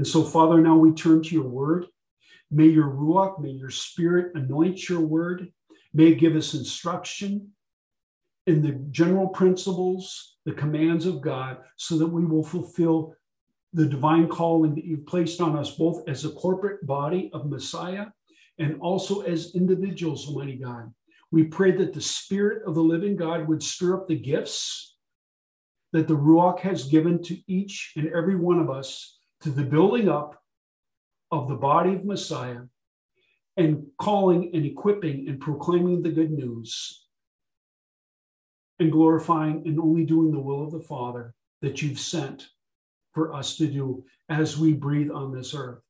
And so, Father, now we turn to your word. May your Ruach, may your spirit anoint your word. May it give us instruction in the general principles, the commands of God, so that we will fulfill the divine calling that you've placed on us, both as a corporate body of Messiah and also as individuals, Almighty God. We pray that the Spirit of the living God would stir up the gifts that the Ruach has given to each and every one of us to the building up of the body of Messiah and calling and equipping and proclaiming the good news and glorifying and only doing the will of the Father that you've sent for us to do as we breathe on this earth.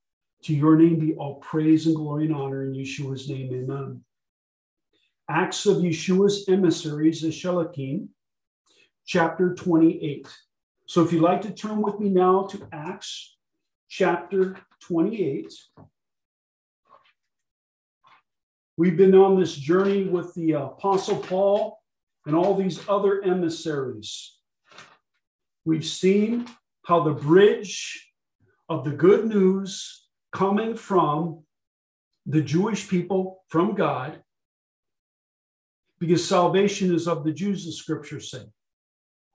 To your name be all praise and glory and honor in Yeshua's name. Amen. Acts of Yeshua's emissaries, the Shelakim, chapter 28. So if you'd like to turn with me now to Acts chapter 28. We've been on this journey with the Apostle Paul and all these other emissaries. We've seen how the bridge of the good news coming from the Jewish people, from God, because salvation is of the Jews, the scriptures say,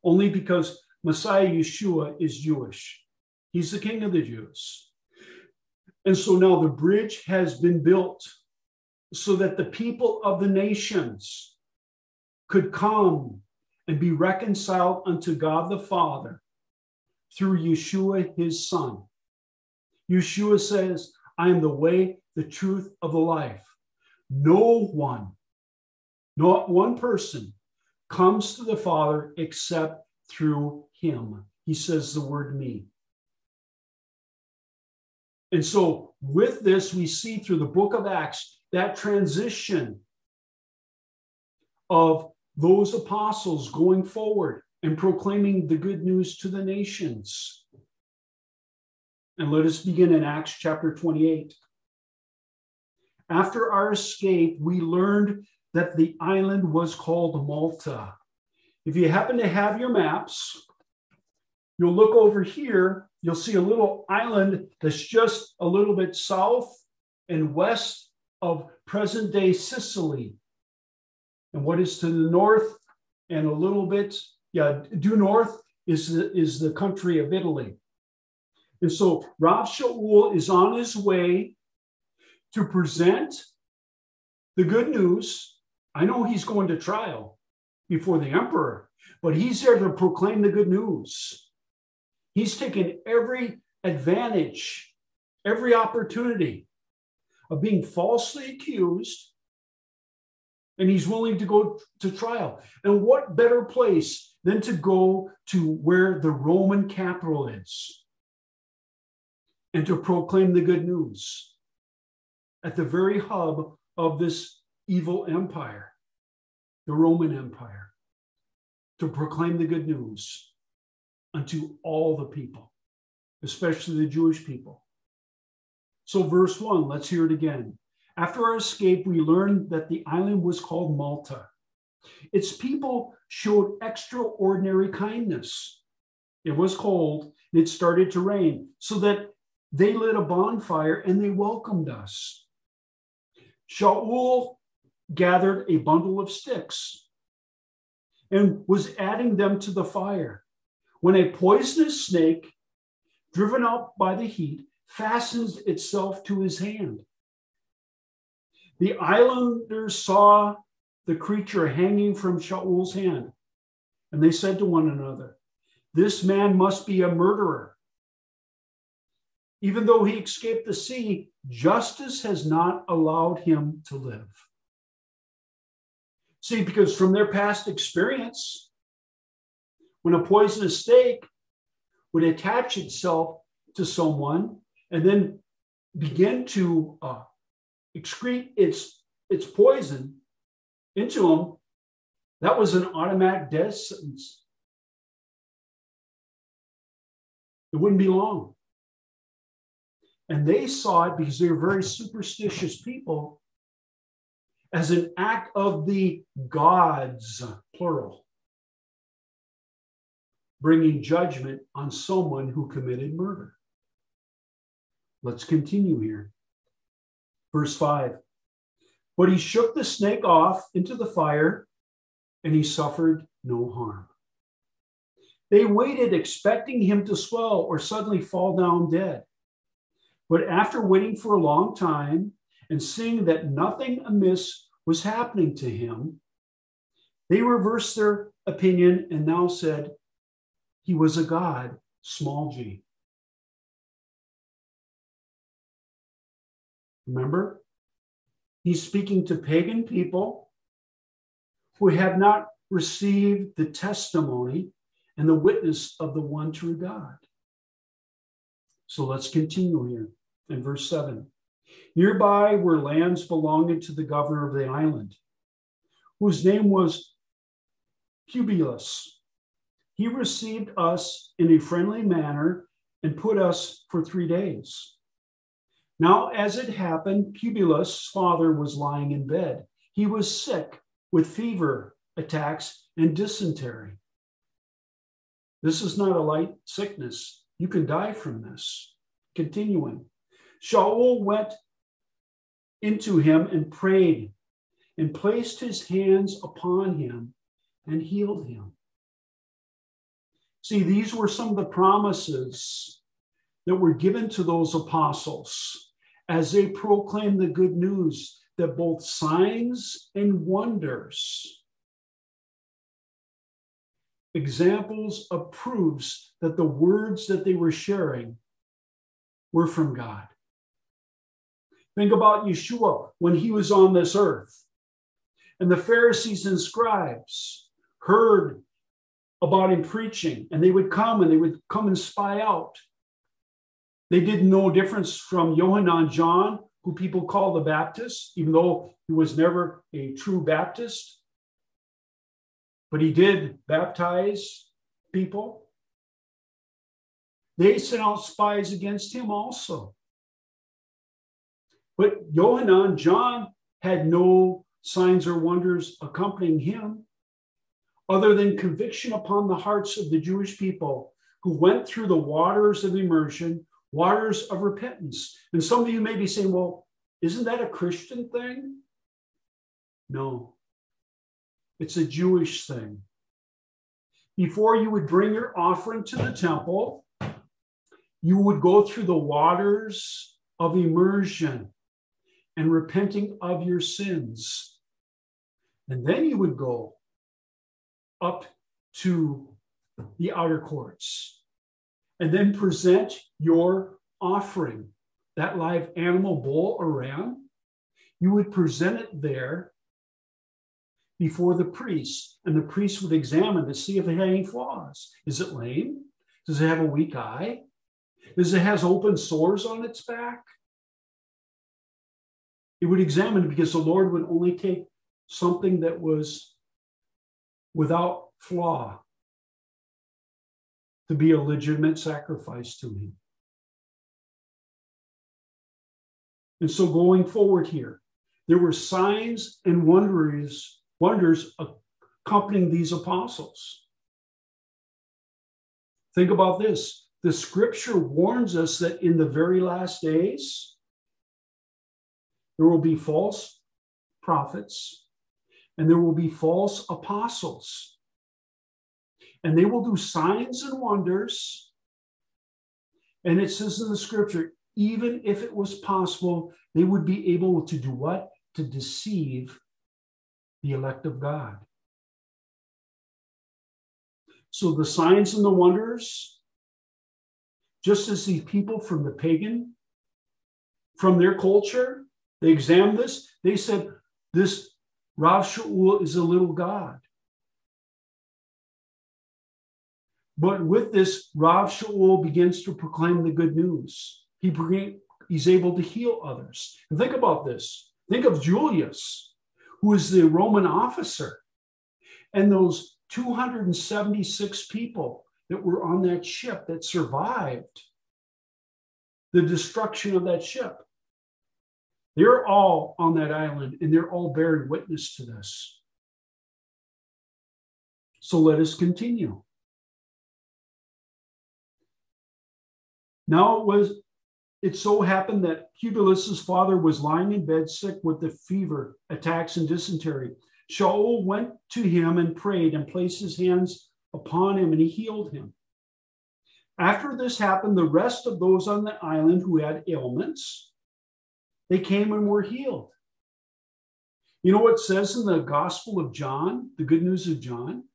only because Messiah Yeshua is Jewish. He's the king of the Jews. And so now the bridge has been built so that the people of the nations could come and be reconciled unto God the Father through Yeshua, his son. Yeshua says, I am the way, the truth of the life. No one, not one person, comes to the Father except through him. He says the word me. And so, with this, we see through the book of Acts that transition of those apostles going forward and proclaiming the good news to the nations. And let us begin in Acts chapter 28. After our escape, we learned that the island was called Malta. If you happen to have your maps, you'll look over here you'll see a little island that's just a little bit south and west of present day Sicily. And what is to the north and a little bit, yeah, due north is the, is the country of Italy. And so Rav Shaul is on his way to present the good news. I know he's going to trial before the emperor, but he's there to proclaim the good news. He's taken every advantage, every opportunity of being falsely accused, and he's willing to go to trial. And what better place than to go to where the Roman capital is and to proclaim the good news at the very hub of this evil empire, the Roman Empire, to proclaim the good news unto all the people, especially the Jewish people. So, verse one, let's hear it again. After our escape, we learned that the island was called Malta. Its people showed extraordinary kindness. It was cold and it started to rain, so that they lit a bonfire and they welcomed us. Shaul gathered a bundle of sticks and was adding them to the fire when a poisonous snake, driven up by the heat, fastens itself to his hand. The islanders saw the creature hanging from Shaul's hand, and they said to one another, This man must be a murderer. Even though he escaped the sea, justice has not allowed him to live. See, because from their past experience, when a poisonous snake would attach itself to someone and then begin to uh, excrete its its poison into them, that was an automatic death sentence. It wouldn't be long. And they saw it because they were very superstitious people as an act of the gods, plural bringing judgment on someone who committed murder. Let's continue here. Verse 5 But he shook the snake off into the fire, and he suffered no harm. They waited, expecting him to swell or suddenly fall down dead. But after waiting for a long time and seeing that nothing amiss was happening to him, they reversed their opinion and now said he was a god, small g. Remember? He's speaking to pagan people who have not received the testimony and the witness of the one true God. So let's continue here in verse 7. Nearby were lands belonging to the governor of the island, whose name was Publius. He received us in a friendly manner and put us for three days. Now, as it happened, Publius' father was lying in bed. He was sick with fever attacks and dysentery. This is not a light sickness. You can die from this. Continuing, Shaul went into him and prayed and placed his hands upon him and healed him. See, these were some of the promises that were given to those apostles as they proclaimed the good news that both signs and wonders, examples of proofs that the words that they were sharing were from God. Think about Yeshua when he was on this earth. And the Pharisees and scribes heard about him preaching, and they would come and they would come and spy out. They did no difference from Yohanan John, who people call the Baptist, even though he was never a true Baptist. But he did baptize people. They sent out spies against him also. But Yohanan, John, had no signs or wonders accompanying him other than conviction upon the hearts of the Jewish people who went through the waters of immersion, waters of repentance. And some of you may be saying, well, isn't that a Christian thing? No, it's a Jewish thing. Before you would bring your offering to the temple, you would go through the waters of immersion and repenting of your sins. And then you would go up to the outer courts and then present your offering, that live animal bull or ram. You would present it there before the priest, and the priest would examine to see if it had any flaws. Is it lame? Does it have a weak eye? Does it has open sores on its back? It would examine because the Lord would only take something that was without flaw to be a legitimate sacrifice to him. And so going forward here, there were signs and wonders, wonders accompanying these apostles. Think about this. The scripture warns us that in the very last days, there will be false prophets and there will be false apostles. And they will do signs and wonders. And it says in the scripture, even if it was possible, they would be able to do what? To deceive the elect of God. So the signs and the wonders, just as these people from the pagan, from their culture, they examined this, they said, This Rav Shaul is a little God. But with this, Rav Shaul begins to proclaim the good news. He he's able to heal others. And think about this. Think of Julius, who is the Roman officer, and those 276 people that were on that ship that survived the destruction of that ship. They're all on that island and they're all bearing witness to this. So let us continue. Now it was it so happened that Publius's father was lying in bed sick with the fever, attacks, and dysentery. Shaul went to him and prayed and placed his hands upon him, and he healed him. After this happened, the rest of those on the island who had ailments, they came and were healed. You know what says in the Gospel of John, the good news of John?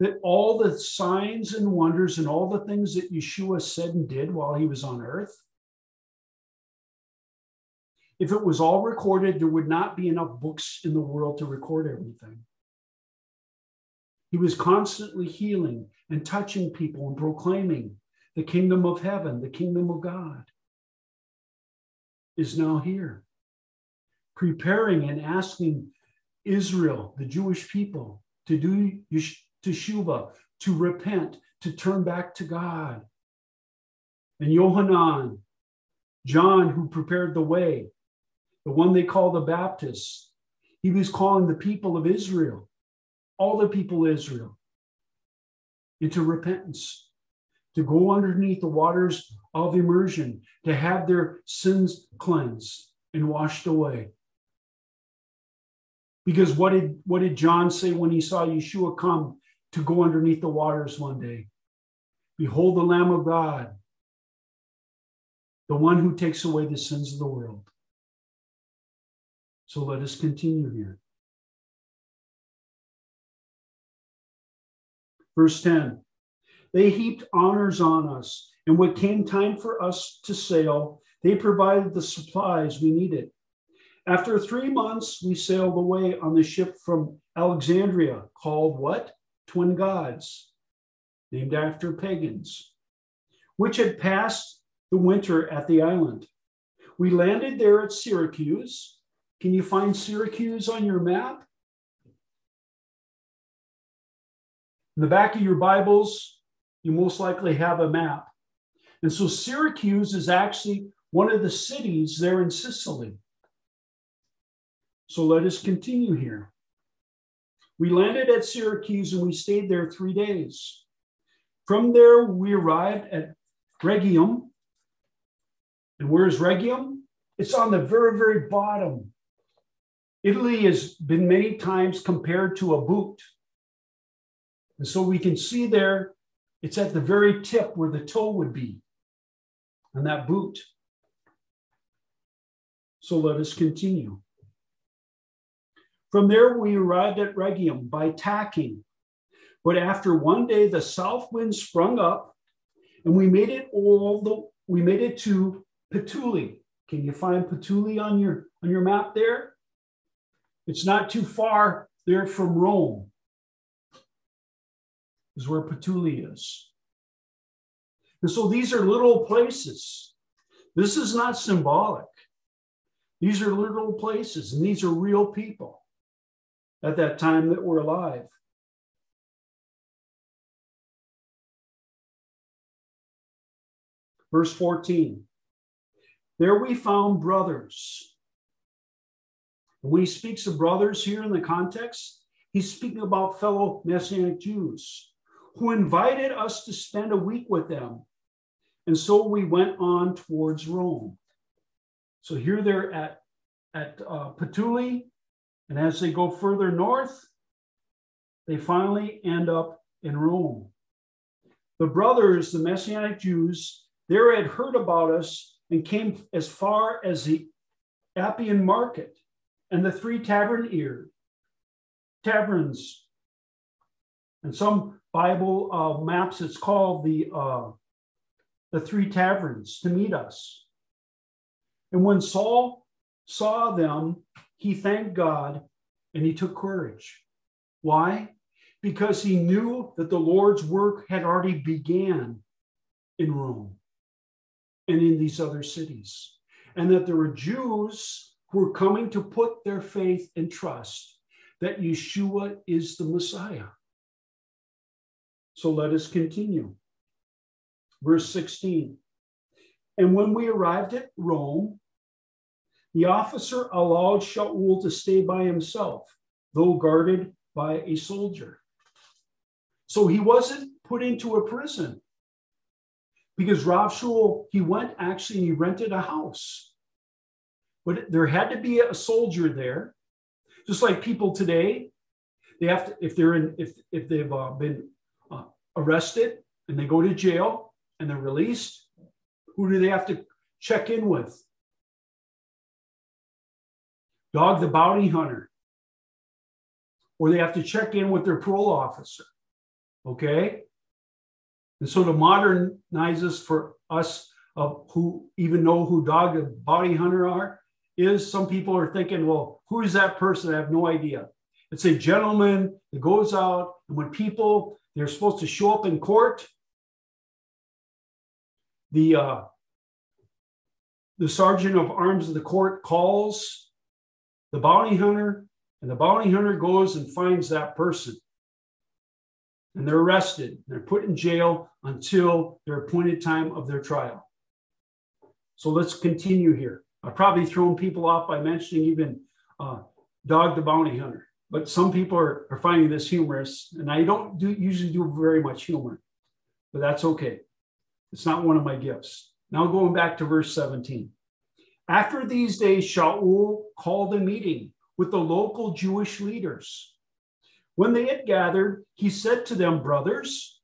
That all the signs and wonders and all the things that Yeshua said and did while he was on earth, if it was all recorded, there would not be enough books in the world to record everything. He was constantly healing and touching people and proclaiming the kingdom of heaven, the kingdom of God is now here preparing and asking Israel, the Jewish people, to do teshuva, to repent, to turn back to God. And Yohanan, John, who prepared the way, the one they call the Baptist, he was calling the people of Israel, all the people of Israel, into repentance, to go underneath the waters of immersion, to have their sins cleansed and washed away. Because what did what did John say when he saw Yeshua come to go underneath the waters one day? Behold the Lamb of God, the one who takes away the sins of the world. So let us continue here. Verse 10 They heaped honors on us, and when came time for us to sail, they provided the supplies we needed. After three months, we sailed away on the ship from Alexandria, called what? Twin Gods, named after pagans, which had passed the winter at the island. We landed there at Syracuse. Can you find Syracuse on your map? In the back of your Bibles, you most likely have a map. And so Syracuse is actually one of the cities there in Sicily. So let us continue here. We landed at Syracuse and we stayed there three days. From there, we arrived at Rhegium. And where's Rhegium? It's on the very, very bottom. Italy has been many times compared to a boot. And so we can see there, it's at the very tip where the toe would be on that boot. So let us continue. From there, we arrived at Rhegium by tacking. But after one day, the south wind sprung up, and we made it all the we made it to Puteoli. Can you find Puteoli on your on your map there? It's not too far there from Rome. Is where Puteoli is. And so these are little places. This is not symbolic. These are little places, and these are real people at that time that were alive. Verse 14 There we found brothers. When he speaks of brothers here in the context, he's speaking about fellow Messianic Jews who invited us to spend a week with them. And so we went on towards Rome. So here they're at, at uh, Puteoli, and as they go further north, they finally end up in Rome. The brothers, the Messianic Jews, there had heard about us and came as far as the Appian Market and the three tavern ear taverns. And some Bible uh, maps, it's called the uh, the three taverns to meet us. And when Saul saw them, he thanked God and he took courage. Why? Because he knew that the Lord's work had already began in Rome and in these other cities, and that there were Jews who were coming to put their faith and trust that Yeshua is the Messiah. So let us continue. Verse 16. And when we arrived at Rome, the officer allowed Shaul to stay by himself, though guarded by a soldier. So he wasn't put into a prison. because Rav Shaul, he went actually and he rented a house. But there had to be a soldier there, just like people today. They have to, if they're in, if if they've uh, been uh, arrested and they go to jail and they're released, who do they have to check in with? Dog the bounty hunter. Or they have to check in with their parole officer. Okay? And so to modernize this for us uh, who even know who dog the bounty hunter are, is some people are thinking, well, who is that person? I have no idea. It's a gentleman that goes out, and when people they're supposed to show up in court, the uh, the sergeant of arms of the court calls the bounty hunter, and the bounty hunter goes and finds that person. And they're arrested. They're put in jail until their appointed time of their trial. So let's continue here. I've probably thrown people off by mentioning even uh, Dog the Bounty Hunter, but some people are, are finding this humorous, and I don't do, usually do very much humor, but that's okay. It's not one of my gifts. Now going back to verse 17. After these days, Shaul called a meeting with the local Jewish leaders. When they had gathered, he said to them, Brothers,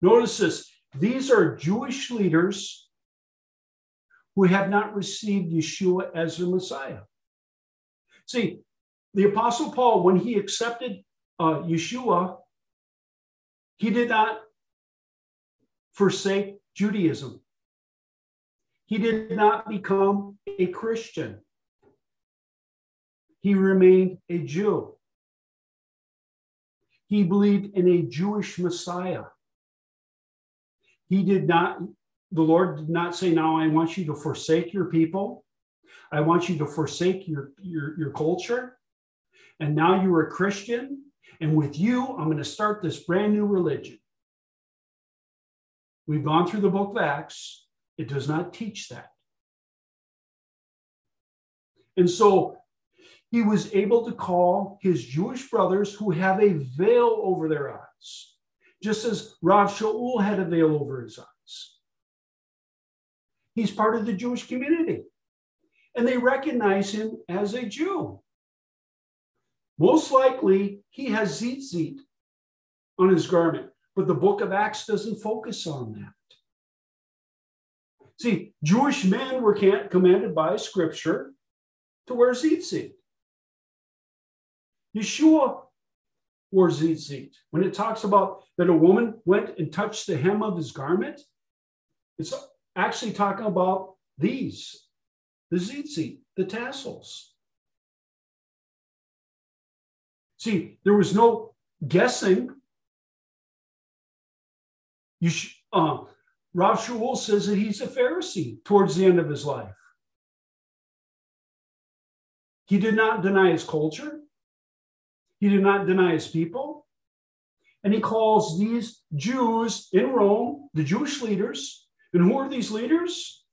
notice this, these are Jewish leaders who have not received Yeshua as their Messiah. See, the Apostle Paul, when he accepted uh, Yeshua, he did not forsake Judaism. He did not become a Christian. He remained a Jew. He believed in a Jewish Messiah. He did not, the Lord did not say, Now I want you to forsake your people. I want you to forsake your, your, your culture. And now you're a Christian. And with you, I'm going to start this brand new religion. We've gone through the book of Acts. It does not teach that. And so he was able to call his Jewish brothers who have a veil over their eyes, just as Rav Shaul had a veil over his eyes. He's part of the Jewish community, and they recognize him as a Jew. Most likely, he has tzitzit on his garment, but the book of Acts doesn't focus on that. See, Jewish men were commanded by scripture to wear tzitzit. Yeshua wore tzitzit. When it talks about that a woman went and touched the hem of his garment, it's actually talking about these, the tzitzit, the tassels. See, there was no guessing. You sh- uh, says that he's a Pharisee towards the end of his life. He did not deny his culture. He did not deny his people. And he calls these Jews in Rome, the Jewish leaders. And who are these leaders?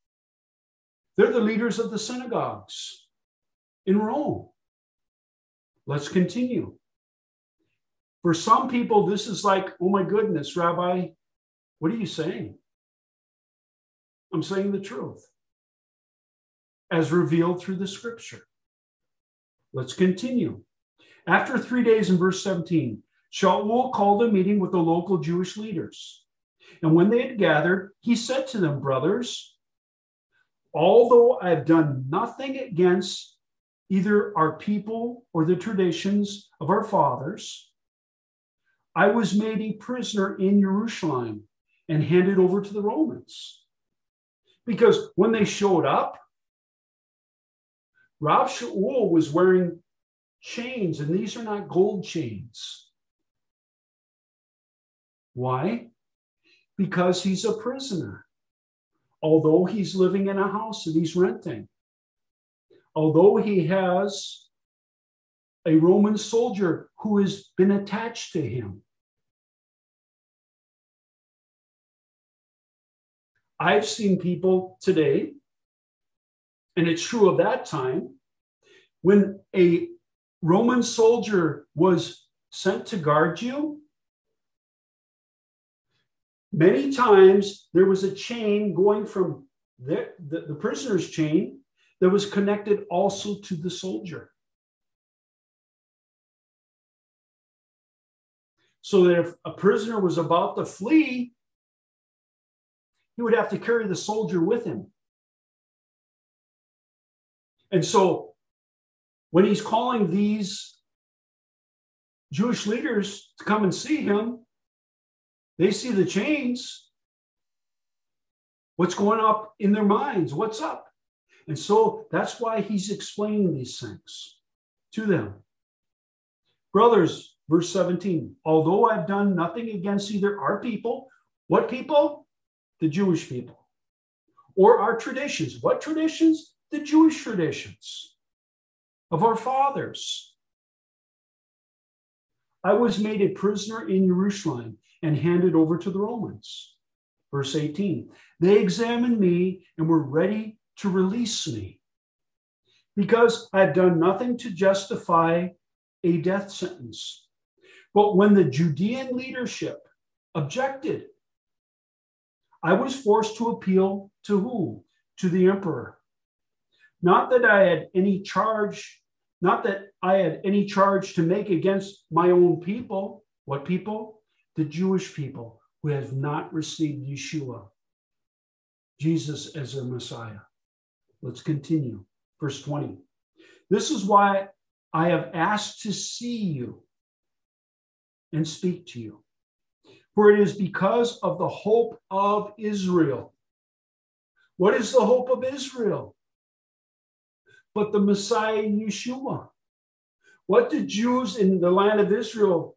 They're the leaders of the synagogues in Rome. Let's continue. For some people, this is like, oh my goodness, Rabbi, what are you saying? I'm saying the truth as revealed through the scripture. Let's continue. After three days in verse 17, Shaul called a meeting with the local Jewish leaders. And when they had gathered, he said to them, Brothers, although I have done nothing against either our people or the traditions of our fathers, I was made a prisoner in Jerusalem and handed over to the Romans. Because when they showed up, Rav Shaul was wearing chains, and these are not gold chains. Why? Because he's a prisoner. Although he's living in a house that he's renting, although he has a Roman soldier who has been attached to him. I've seen people today, and it's true of that time, when a Roman soldier was sent to guard you, Many times there was a chain going from the, the, the prisoner's chain that was connected also to the soldier. So that if a prisoner was about to flee, he would have to carry the soldier with him. And so when he's calling these Jewish leaders to come and see him, they see the chains. What's going up in their minds? What's up? And so that's why he's explaining these things to them. Brothers, verse 17, although I've done nothing against either our people, what people? The Jewish people, or our traditions. What traditions? The Jewish traditions of our fathers. I was made a prisoner in Jerusalem and handed over to the Romans. Verse 18 They examined me and were ready to release me because I had done nothing to justify a death sentence. But when the Judean leadership objected, I was forced to appeal to who? To the emperor. Not that I had any charge, not that I had any charge to make against my own people. What people? the Jewish people who have not received Yeshua, Jesus as their Messiah. Let's continue. Verse 20. This is why I have asked to see you and speak to you. For it is because of the hope of Israel. What is the hope of Israel? But the Messiah Yeshua. What do Jews in the land of Israel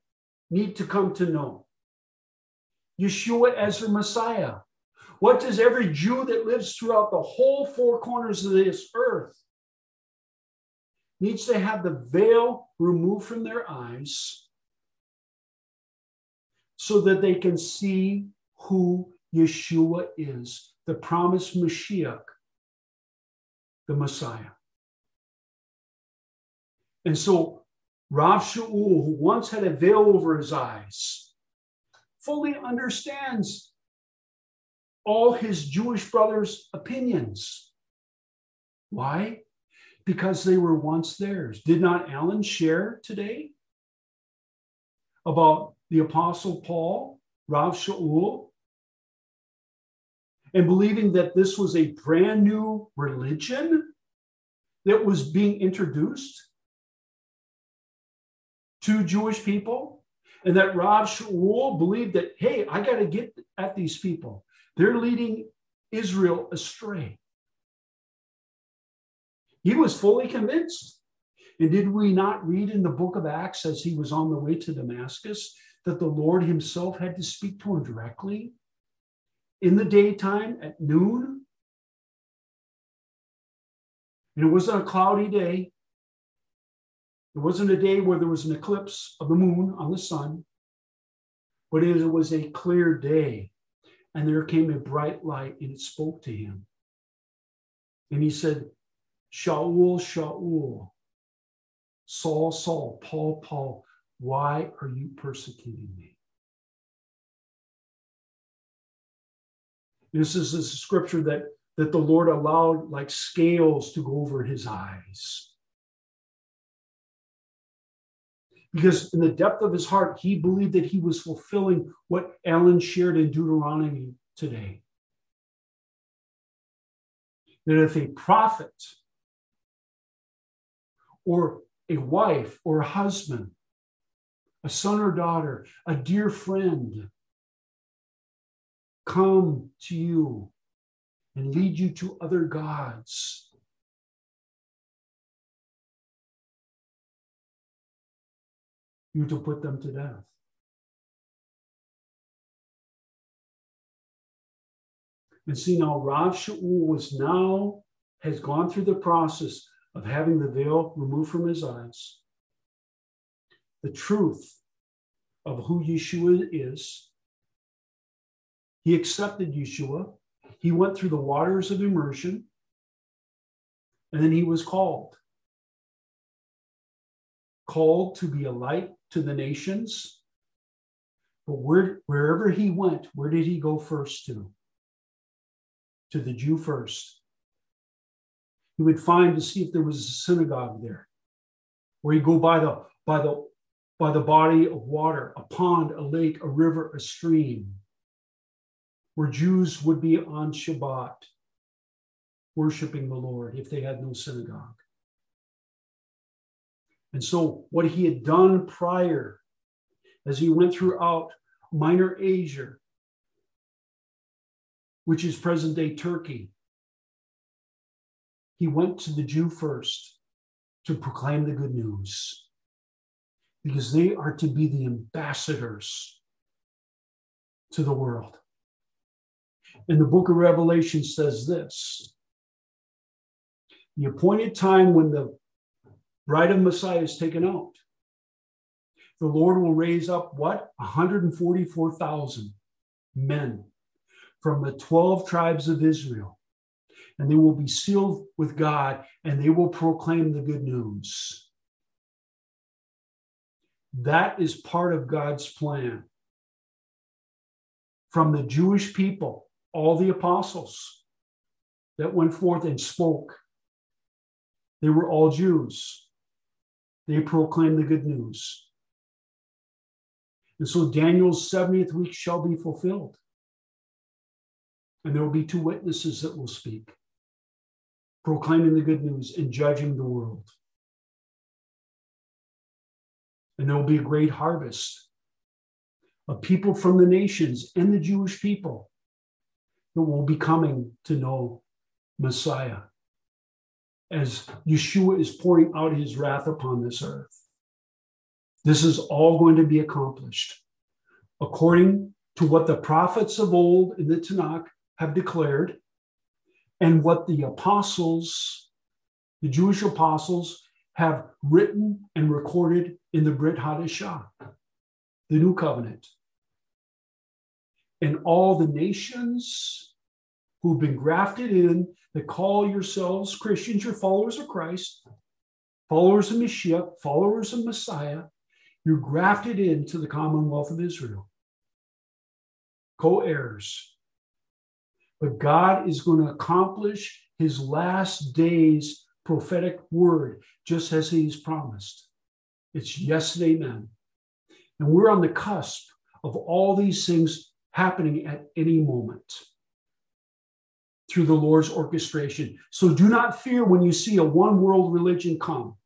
need to come to know? Yeshua as the Messiah? What does every Jew that lives throughout the whole four corners of this earth needs to have the veil removed from their eyes so that they can see who Yeshua is, the promised Mashiach, the Messiah. And so Rav Shaul, who once had a veil over his eyes, fully understands all his Jewish brothers' opinions. Why? Because they were once theirs. Did not Alan share today about the Apostle Paul, Rav Shaul, and believing that this was a brand new religion that was being introduced to Jewish people? And that Rav Shaul believed that, hey, I got to get at these people. They're leading Israel astray. He was fully convinced. And did we not read in the book of Acts as he was on the way to Damascus that the Lord himself had to speak to him directly in the daytime at noon? And it wasn't a cloudy day. It wasn't a day where there was an eclipse of the moon on the sun, but it was a clear day. And there came a bright light and it spoke to him. And he said, Shaul, Shaul, Saul, Saul, Paul, Paul, why are you persecuting me? This is a scripture that, that the Lord allowed like scales to go over his eyes. because in the depth of his heart, he believed that he was fulfilling what Alan shared in Deuteronomy today. That if a prophet or a wife or a husband, a son or daughter, a dear friend come to you and lead you to other gods, you to put them to death. And see now, Rav Shaul was now, has gone through the process of having the veil removed from his eyes. The truth of who Yeshua is. He accepted Yeshua. He went through the waters of immersion. And then he was called. Called to be a light to the nations, But where, wherever he went, where did he go first to? To the Jew first. He would find to see if there was a synagogue there, where he'd go by the by the by the body of water, a pond, a lake, a river, a stream, where Jews would be on Shabbat, worshiping the Lord if they had no synagogue. And so, what he had done prior, as he went throughout Minor Asia, which is present day Turkey, he went to the Jew first to proclaim the good news because they are to be the ambassadors to the world. And the book of Revelation says this the appointed time when the bride of Messiah is taken out, the Lord will raise up what? 144,000 men from the 12 tribes of Israel. And they will be sealed with God and they will proclaim the good news. That is part of God's plan. From the Jewish people, all the apostles that went forth and spoke, they were all Jews. They proclaimed the good news. And so Daniel's 70th week shall be fulfilled. And there will be two witnesses that will speak, proclaiming the good news and judging the world and there will be a great harvest of people from the nations and the Jewish people that will be coming to know Messiah as Yeshua is pouring out his wrath upon this earth. This is all going to be accomplished according to what the prophets of old in the Tanakh have declared and what the apostles, the Jewish apostles, have written and recorded in the Brit Hadashah, the New Covenant. And all the nations who've been grafted in that call yourselves Christians, you're followers of Christ, followers of Mashiach, followers of Messiah, you're grafted into the Commonwealth of Israel, co heirs. But God is going to accomplish his last days prophetic word, just as he's promised. It's yes and amen. And we're on the cusp of all these things happening at any moment through the Lord's orchestration. So do not fear when you see a one world religion come,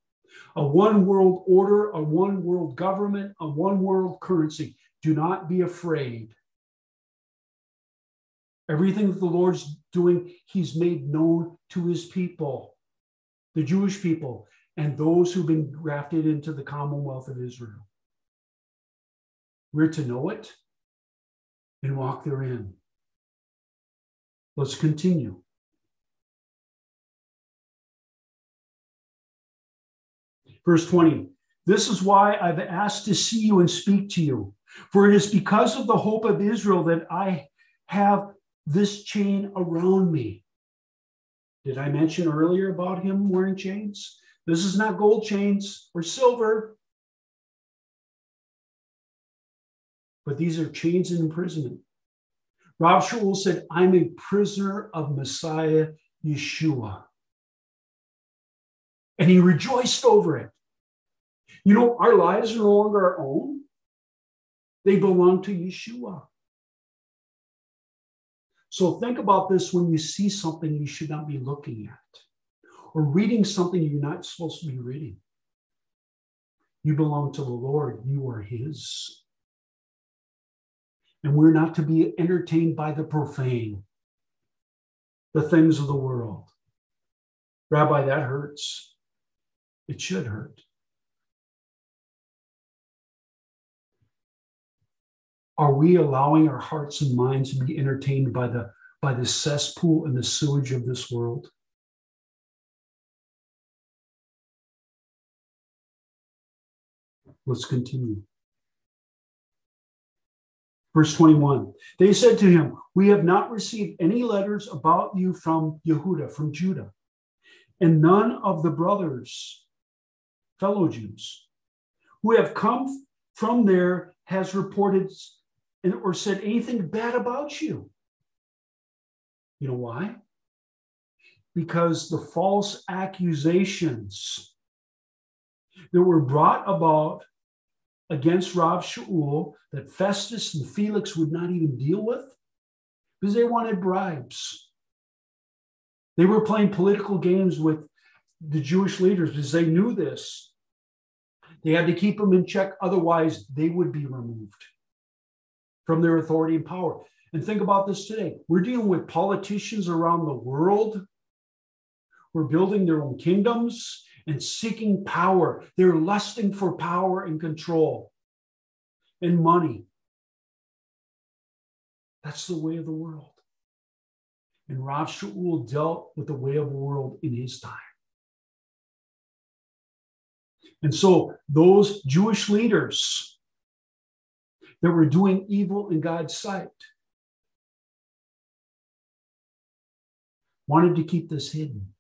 a one world order, a one world government, a one world currency. Do not be afraid. Everything that the Lord's doing, He's made known to His people the Jewish people, and those who've been grafted into the Commonwealth of Israel. We're to know it and walk therein. Let's continue. Verse 20 This is why I've asked to see you and speak to you, for it is because of the hope of Israel that I have this chain around me. Did I mention earlier about him wearing chains? This is not gold chains or silver, but these are chains in imprisonment. Rav Shaul said, I'm a prisoner of Messiah Yeshua. And he rejoiced over it. You know, our lives are no longer our own, they belong to Yeshua. So think about this when you see something you should not be looking at or reading something you're not supposed to be reading. You belong to the Lord, you are His. And we're not to be entertained by the profane, the things of the world. Rabbi, that hurts. It should hurt. Are we allowing our hearts and minds to be entertained by the, by the cesspool and the sewage of this world? Let's continue. Verse 21 They said to him, We have not received any letters about you from Yehuda, from Judah, and none of the brothers, fellow Jews, who have come from there has reported or said anything bad about you. You know why? Because the false accusations that were brought about against Rav Shaul that Festus and Felix would not even deal with because they wanted bribes. They were playing political games with the Jewish leaders because they knew this. They had to keep them in check, otherwise, they would be removed from their authority and power. And think about this today. We're dealing with politicians around the world. We're building their own kingdoms and seeking power. They're lusting for power and control and money. That's the way of the world. And Rav Shaul dealt with the way of the world in his time. And so those Jewish leaders that were doing evil in God's sight wanted to keep this hidden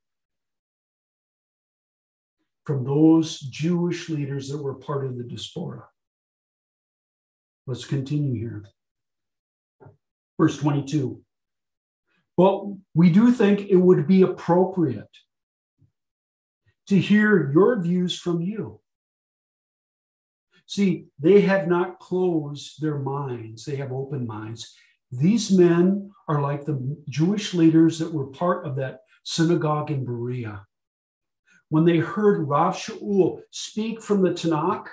from those Jewish leaders that were part of the diaspora. Let's continue here. Verse 22. But we do think it would be appropriate to hear your views from you. See, they have not closed their minds, they have open minds. These men are like the Jewish leaders that were part of that synagogue in Berea when they heard Rav Shaul speak from the Tanakh,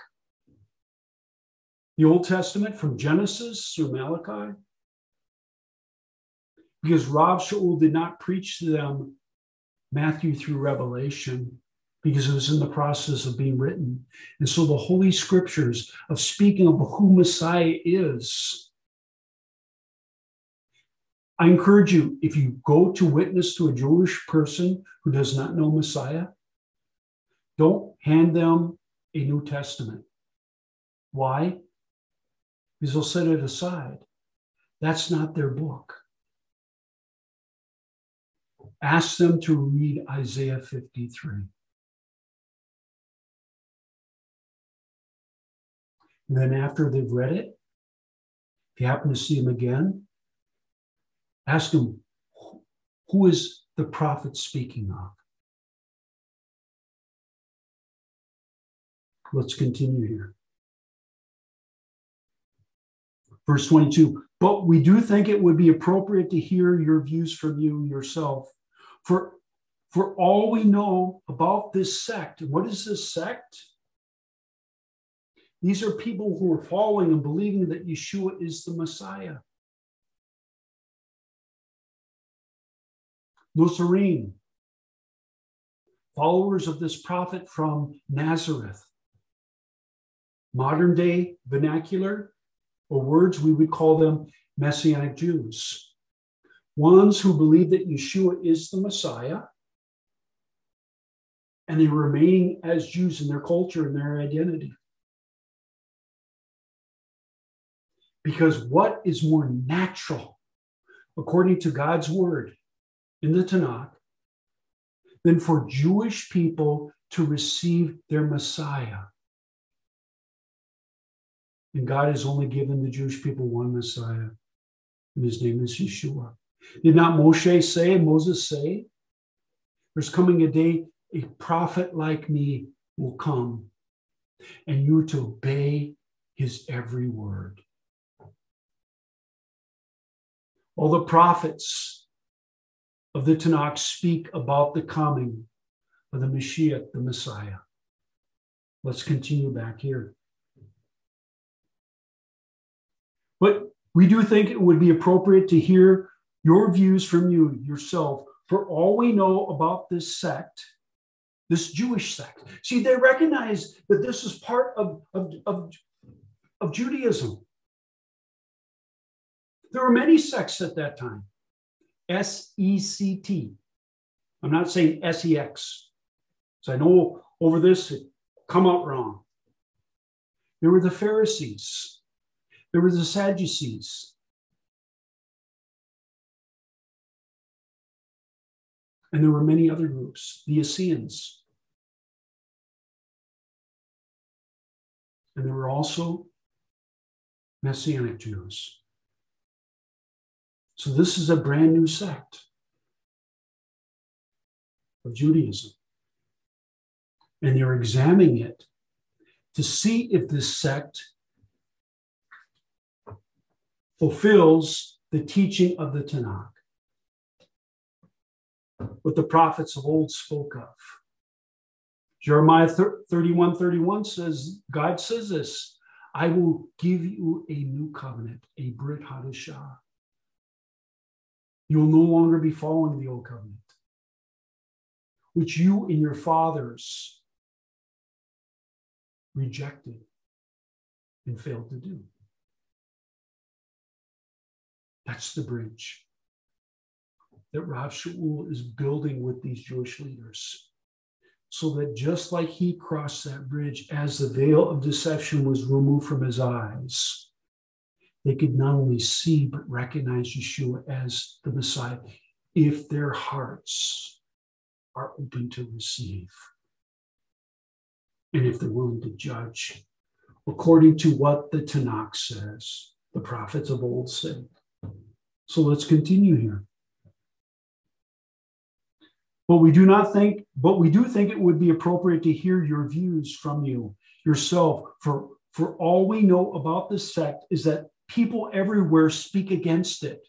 the Old Testament, from Genesis through Malachi, because Rav Shaul did not preach to them Matthew through Revelation because it was in the process of being written. And so the Holy Scriptures of speaking of who Messiah is. I encourage you, if you go to witness to a Jewish person who does not know Messiah, don't hand them a New Testament. Why? Because they'll set it aside. That's not their book. Ask them to read Isaiah 53. And then after they've read it, if you happen to see them again, ask them, who is the prophet speaking of? Let's continue here. Verse 22 But we do think it would be appropriate to hear your views from you yourself. For, for all we know about this sect, what is this sect? These are people who are following and believing that Yeshua is the Messiah. Nazarene, followers of this prophet from Nazareth modern day vernacular or words, we would call them Messianic Jews. Ones who believe that Yeshua is the Messiah and they remain as Jews in their culture and their identity. Because what is more natural, according to God's word in the Tanakh, than for Jewish people to receive their Messiah and God has only given the Jewish people one Messiah, and his name is Yeshua. Did not Moshe say, Moses say, there's coming a day a prophet like me will come, and you are to obey his every word. All the prophets of the Tanakh speak about the coming of the Mashiach, the Messiah. Let's continue back here. But we do think it would be appropriate to hear your views from you yourself for all we know about this sect, this Jewish sect. See, they recognize that this is part of, of, of, of Judaism. There were many sects at that time. S E C T. I'm not saying S E X. So I know over this it come out wrong. There were the Pharisees. There were the Sadducees. And there were many other groups, the Essenes. And there were also Messianic Jews. So this is a brand new sect of Judaism. And they're examining it to see if this sect fulfills the teaching of the Tanakh, what the prophets of old spoke of. Jeremiah 31 31 says, God says this I will give you a new covenant, a Brit Hadashah. You will no longer be following the old covenant, which you and your fathers rejected and failed to do. That's the bridge that Rav Shaul is building with these Jewish leaders. So that just like he crossed that bridge as the veil of deception was removed from his eyes, they could not only see but recognize Yeshua as the Messiah if their hearts are open to receive and if they're willing to judge according to what the Tanakh says, the prophets of old said. So let's continue here. But we do not think, but we do think it would be appropriate to hear your views from you yourself. For, for all we know about this sect is that people everywhere speak against it.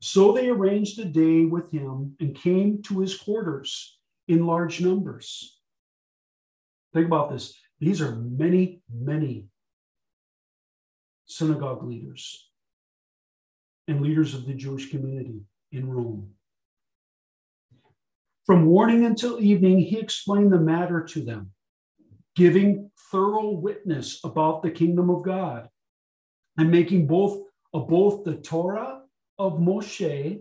So they arranged a day with him and came to his quarters in large numbers. Think about this. These are many, many synagogue leaders and leaders of the Jewish community in Rome. From morning until evening, he explained the matter to them, giving thorough witness about the kingdom of God and making both of both the Torah of Moshe,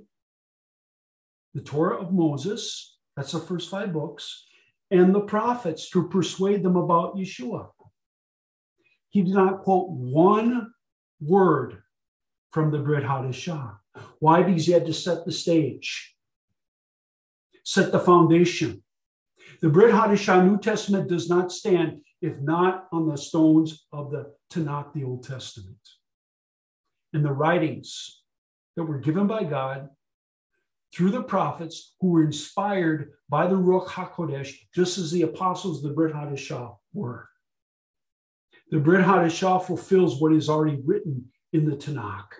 the Torah of Moses, that's the first five books, and the prophets to persuade them about Yeshua. He did not quote one word from the Brit Hadashah. Why? Because he had to set the stage, set the foundation. The Brit Hadashah New Testament does not stand if not on the stones of the Tanakh, the Old Testament. And the writings that were given by God through the prophets who were inspired by the Ruach HaKodesh, just as the apostles of the Brit Hadashah were. The Brit Hadashah fulfills what is already written in the Tanakh,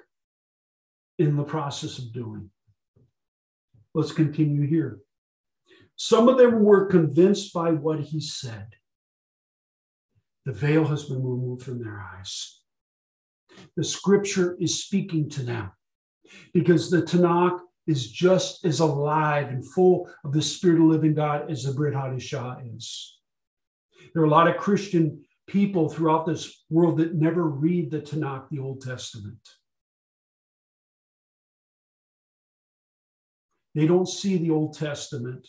in the process of doing. Let's continue here. Some of them were convinced by what he said. The veil has been removed from their eyes. The scripture is speaking to them because the Tanakh is just as alive and full of the Spirit of living God as the Brit Hadashah is. There are a lot of Christian people throughout this world that never read the Tanakh, the Old Testament. They don't see the Old Testament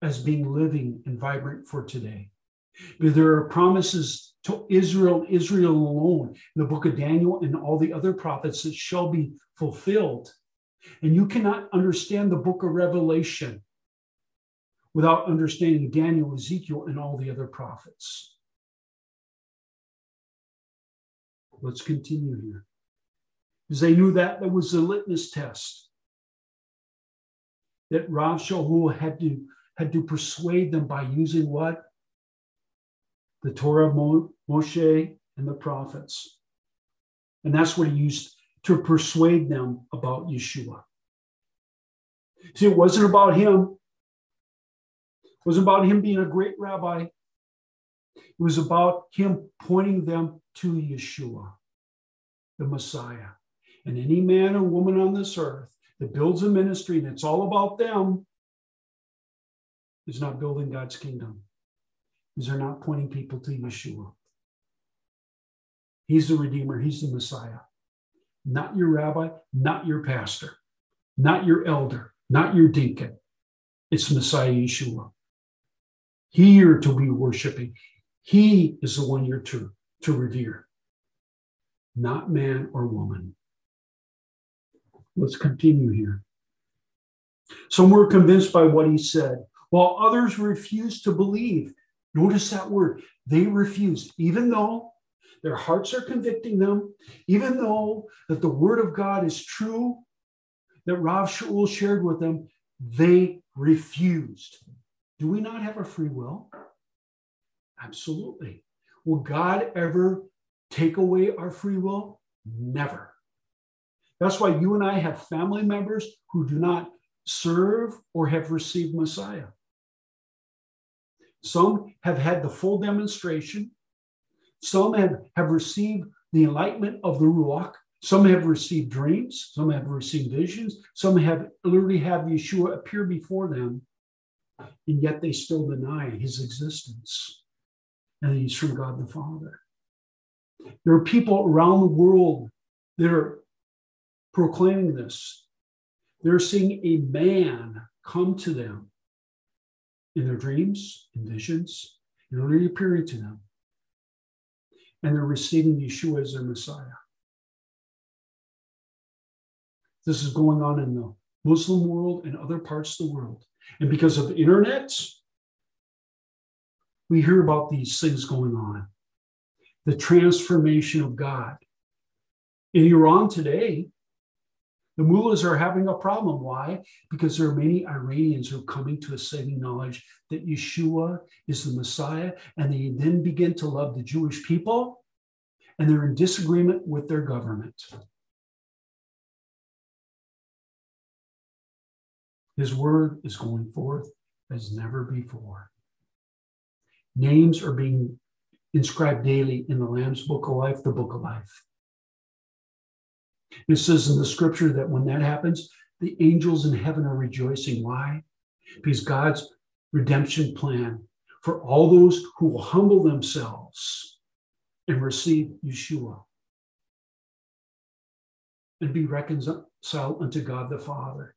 as being living and vibrant for today. Because there are promises to Israel, Israel alone, in the book of Daniel and all the other prophets that shall be fulfilled. And you cannot understand the book of Revelation without understanding Daniel, Ezekiel, and all the other prophets. Let's continue here. Because they knew that that was the litmus test. That Rav Shaul had to, had to persuade them by using what? The Torah of Moshe and the prophets. And that's what he used to persuade them about Yeshua. See, it wasn't about him. It wasn't about him being a great rabbi. It was about him pointing them to Yeshua, the Messiah. And any man or woman on this earth that builds a ministry and it's all about them is not building God's kingdom. Because they're not pointing people to Yeshua. He's the Redeemer, He's the Messiah. Not your rabbi, not your pastor, not your elder, not your deacon. It's Messiah Yeshua. Here to be worshiping. He is the one you're to, to revere, not man or woman. Let's continue here. Some were convinced by what he said, while others refused to believe Notice that word. They refused, even though their hearts are convicting them, even though that the word of God is true, that Rav Shaul shared with them, they refused. Do we not have a free will? Absolutely. Will God ever take away our free will? Never. That's why you and I have family members who do not serve or have received Messiah. Some have had the full demonstration. Some have, have received the enlightenment of the Ruach. Some have received dreams. Some have received visions. Some have literally have Yeshua appear before them, and yet they still deny his existence. And he's from God the Father. There are people around the world that are proclaiming this. They're seeing a man come to them in their dreams and visions, and already appearing to them. And they're receiving Yeshua as their Messiah. This is going on in the Muslim world and other parts of the world. And because of the internet, we hear about these things going on. The transformation of God. In Iran today, the mullahs are having a problem. Why? Because there are many Iranians who are coming to a saving knowledge that Yeshua is the Messiah, and they then begin to love the Jewish people, and they're in disagreement with their government. His word is going forth as never before. Names are being inscribed daily in the Lamb's Book of Life, the Book of Life. It says in the scripture that when that happens, the angels in heaven are rejoicing. Why? Because God's redemption plan for all those who will humble themselves and receive Yeshua and be reconciled unto God the Father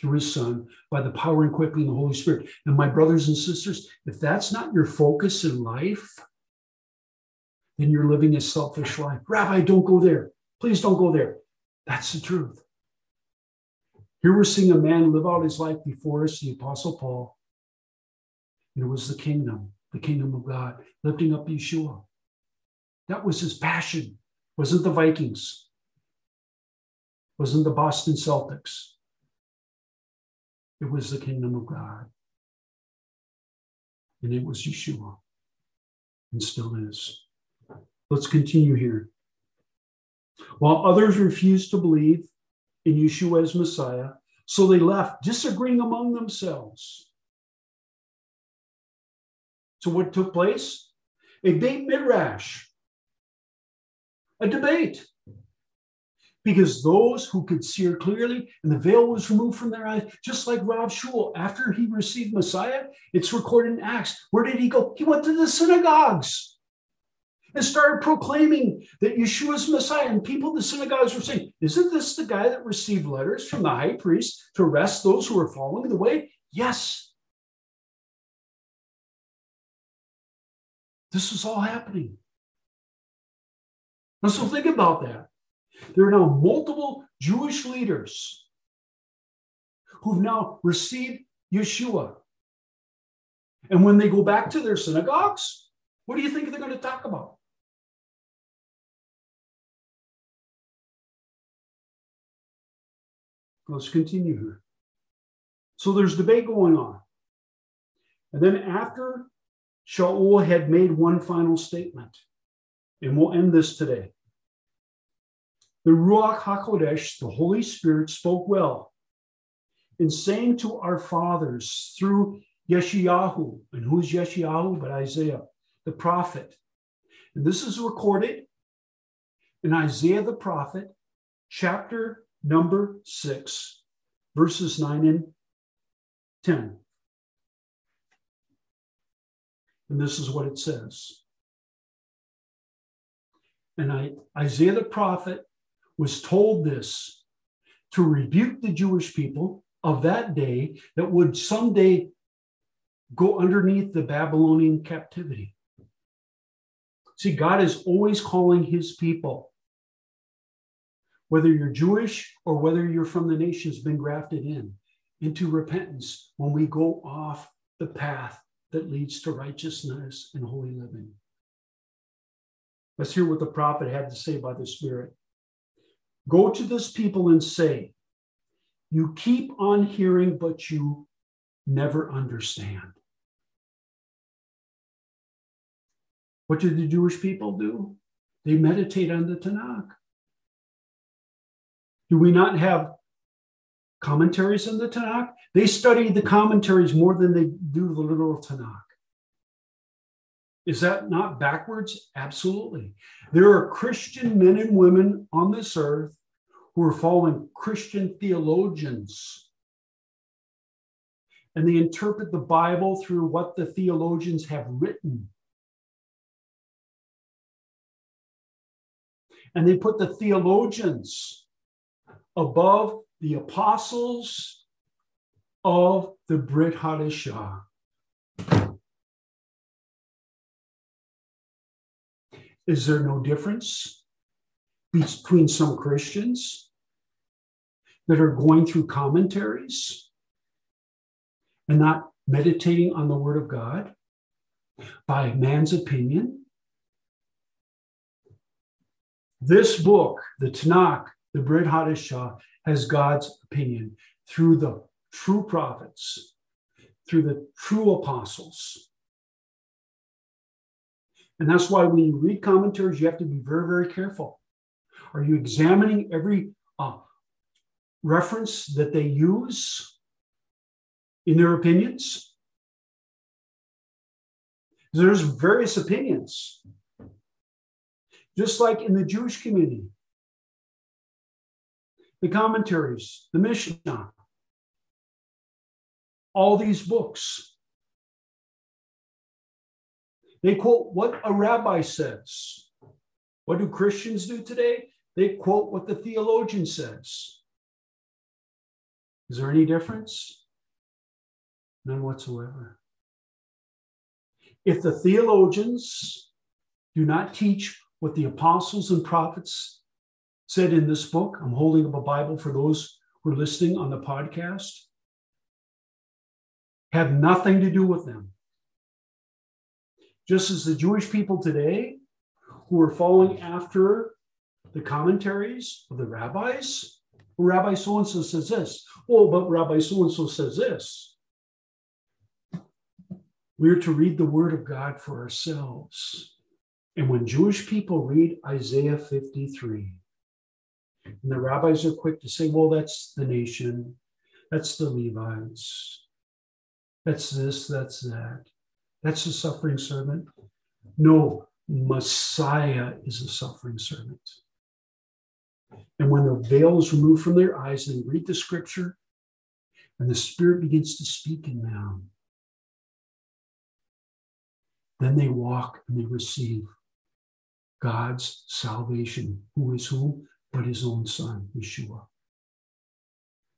through his Son by the power and quickening of the Holy Spirit. And my brothers and sisters, if that's not your focus in life, then you're living a selfish life. Rabbi, don't go there. Please don't go there. That's the truth. Here we're seeing a man live out his life before us, the Apostle Paul. And it was the kingdom, the kingdom of God, lifting up Yeshua. That was his passion. Wasn't the Vikings. Wasn't the Boston Celtics. It was the kingdom of God. And it was Yeshua. And still is. Let's continue here. While others refused to believe in Yeshua as Messiah, so they left, disagreeing among themselves. So, what took place? A beit midrash, a debate. Because those who could see her clearly and the veil was removed from their eyes, just like Rav Shaul, after he received Messiah, it's recorded in Acts. Where did he go? He went to the synagogues and started proclaiming that Yeshua's Messiah. And people in the synagogues were saying, Isn't this the guy that received letters from the high priest to arrest those who are following the way? Yes. This is all happening. And so think about that. There are now multiple Jewish leaders who've now received Yeshua. And when they go back to their synagogues, what do you think they're going to talk about? Let's continue here. So there's debate going on. And then after Shaul had made one final statement, and we'll end this today. The Ruach HaKodesh, the Holy Spirit, spoke well in saying to our fathers through Yeshayahu, and who's Yeshayahu but Isaiah, the prophet. And this is recorded in Isaiah the prophet, chapter number 6, verses 9 and 10. And this is what it says. And I, Isaiah the prophet was told this to rebuke the Jewish people of that day that would someday go underneath the Babylonian captivity. See, God is always calling his people whether you're Jewish or whether you're from the nations, been grafted in into repentance when we go off the path that leads to righteousness and holy living. Let's hear what the prophet had to say by the Spirit. Go to this people and say, You keep on hearing, but you never understand. What did the Jewish people do? They meditate on the Tanakh. Do we not have commentaries on the Tanakh? They study the commentaries more than they do the literal Tanakh. Is that not backwards? Absolutely. There are Christian men and women on this earth who are following Christian theologians. And they interpret the Bible through what the theologians have written. And they put the theologians above the apostles of the Brit Hadashah. Is there no difference between some Christians that are going through commentaries and not meditating on the Word of God by man's opinion? This book, the Tanakh, the Brit Hadashah, has God's opinion through the true prophets, through the true apostles. And that's why when you read commentaries, you have to be very, very careful. Are you examining every uh, reference that they use in their opinions? There's various opinions. Just like in the Jewish community, the commentaries, the Mishnah, all these books. They quote what a rabbi says. What do Christians do today? They quote what the theologian says. Is there any difference? None whatsoever. If the theologians do not teach what the apostles and prophets said in this book. I'm holding up a Bible for those who are listening on the podcast. Have nothing to do with them. Just as the Jewish people today, who are following after the commentaries of the rabbis, Rabbi so and so says this. Oh, but Rabbi so and so says this. We're to read the word of God for ourselves. And when Jewish people read Isaiah 53, and the rabbis are quick to say, well, that's the nation, that's the Levites, that's this, that's that, that's the suffering servant. No, Messiah is a suffering servant. And when the veil is removed from their eyes, they read the scripture, and the Spirit begins to speak in them. Then they walk and they receive God's salvation, who is who? But his own son, Yeshua.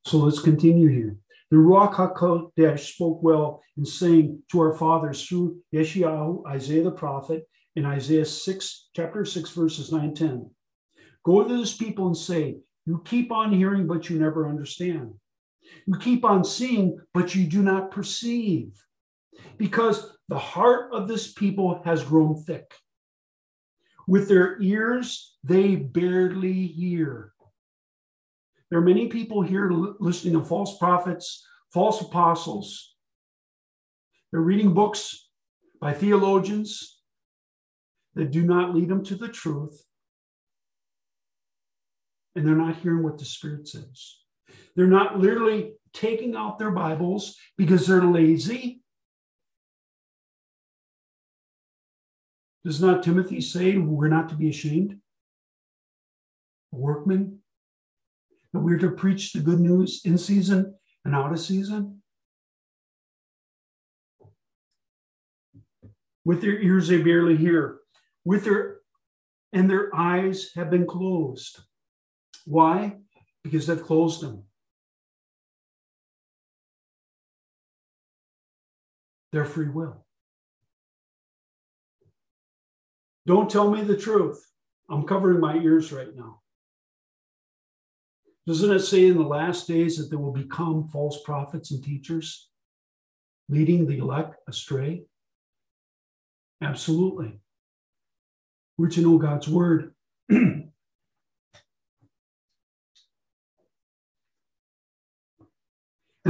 So let's continue here. The Ruach HaKodesh spoke well in saying to our fathers through Yeshayahu, Isaiah the prophet, in Isaiah 6, chapter 6, verses 9 10. Go to this people and say, You keep on hearing, but you never understand. You keep on seeing, but you do not perceive. Because the heart of this people has grown thick. With their ears, they barely hear. There are many people here listening to false prophets, false apostles. They're reading books by theologians that do not lead them to the truth. And they're not hearing what the Spirit says. They're not literally taking out their Bibles because they're lazy Does not Timothy say we're not to be ashamed? Workmen? That we're to preach the good news in season and out of season? With their ears they barely hear. With their and their eyes have been closed. Why? Because they've closed them. Their free will. Don't tell me the truth. I'm covering my ears right now. Doesn't it say in the last days that there will become false prophets and teachers? leading the elect astray? Absolutely. We're to know God's word. and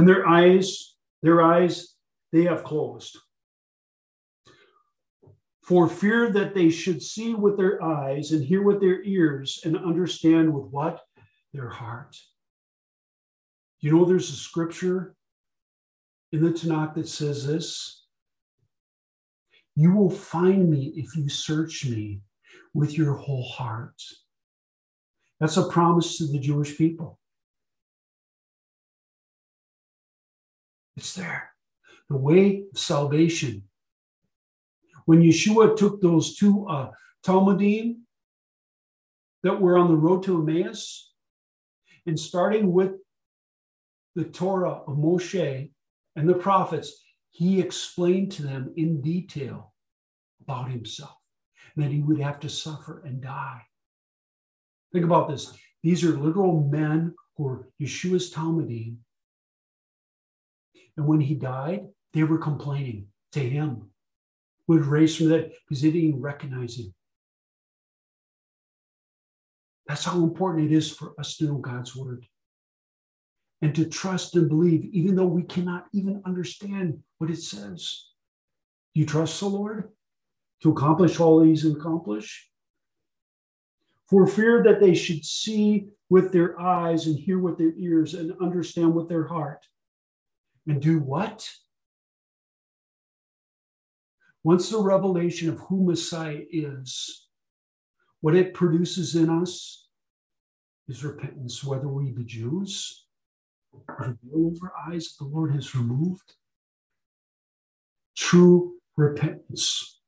their eyes, their eyes, they have closed. For fear that they should see with their eyes and hear with their ears and understand with what? Their heart. You know, there's a scripture in the Tanakh that says this You will find me if you search me with your whole heart. That's a promise to the Jewish people. It's there. The way of salvation. When Yeshua took those two uh, talmidim that were on the road to Emmaus, and starting with the Torah of Moshe and the prophets, he explained to them in detail about himself that he would have to suffer and die. Think about this. These are literal men who were Yeshua's talmidim. And when he died, they were complaining to him. Would raise from that because they didn't recognize him. That's how important it is for us to know God's word and to trust and believe, even though we cannot even understand what it says. Do you trust the Lord to accomplish all these and accomplish? For fear that they should see with their eyes and hear with their ears and understand with their heart. And do what? Once the revelation of who Messiah is, what it produces in us is repentance, whether we be Jews or the veil over eyes the Lord has removed. True repentance.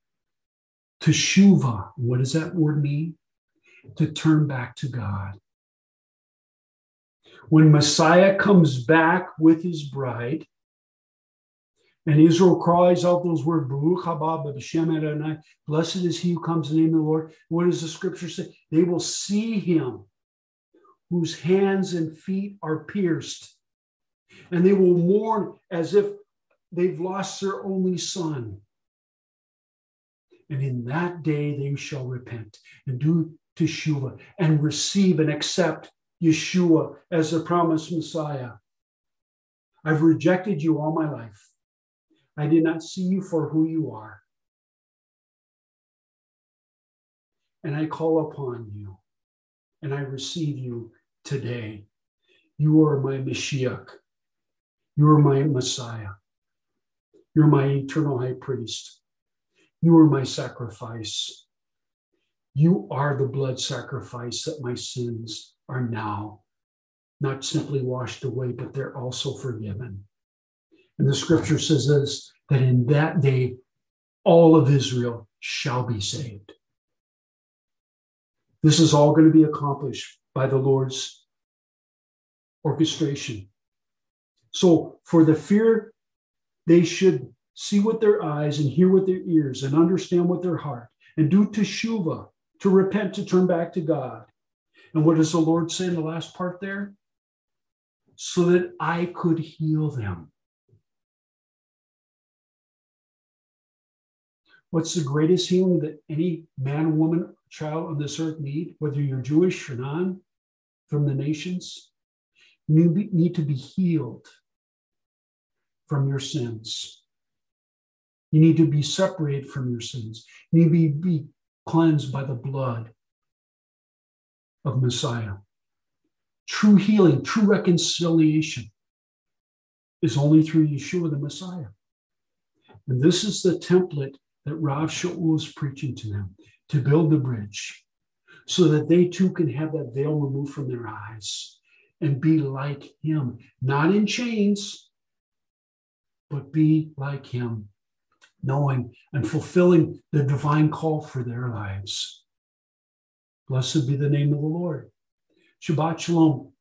Teshuva, what does that word mean? To turn back to God. When Messiah comes back with his bride, and Israel cries out those words, Baruch haba b'shem Adonai, blessed is he who comes in the name of the Lord. What does the scripture say? They will see him whose hands and feet are pierced, and they will mourn as if they've lost their only son. And in that day they shall repent and do teshuva and receive and accept Yeshua as the promised Messiah. I've rejected you all my life. I did not see you for who you are. And I call upon you and I receive you today. You are my Mashiach. You are my Messiah. You're my eternal high priest. You are my sacrifice. You are the blood sacrifice that my sins are now not simply washed away, but they're also forgiven. And the scripture says this that in that day, all of Israel shall be saved. This is all going to be accomplished by the Lord's orchestration. So, for the fear, they should see with their eyes and hear with their ears and understand with their heart and do teshuva, to repent, to turn back to God. And what does the Lord say in the last part there? So that I could heal them. What's the greatest healing that any man, woman, child on this earth need, whether you're Jewish or non, from the nations? You need to be healed from your sins. You need to be separated from your sins. You need to be, be cleansed by the blood of Messiah. True healing, true reconciliation is only through Yeshua the Messiah. And this is the template that Rav Shaul was preaching to them to build the bridge so that they too can have that veil removed from their eyes and be like him, not in chains, but be like him, knowing and fulfilling the divine call for their lives. Blessed be the name of the Lord. Shabbat Shalom.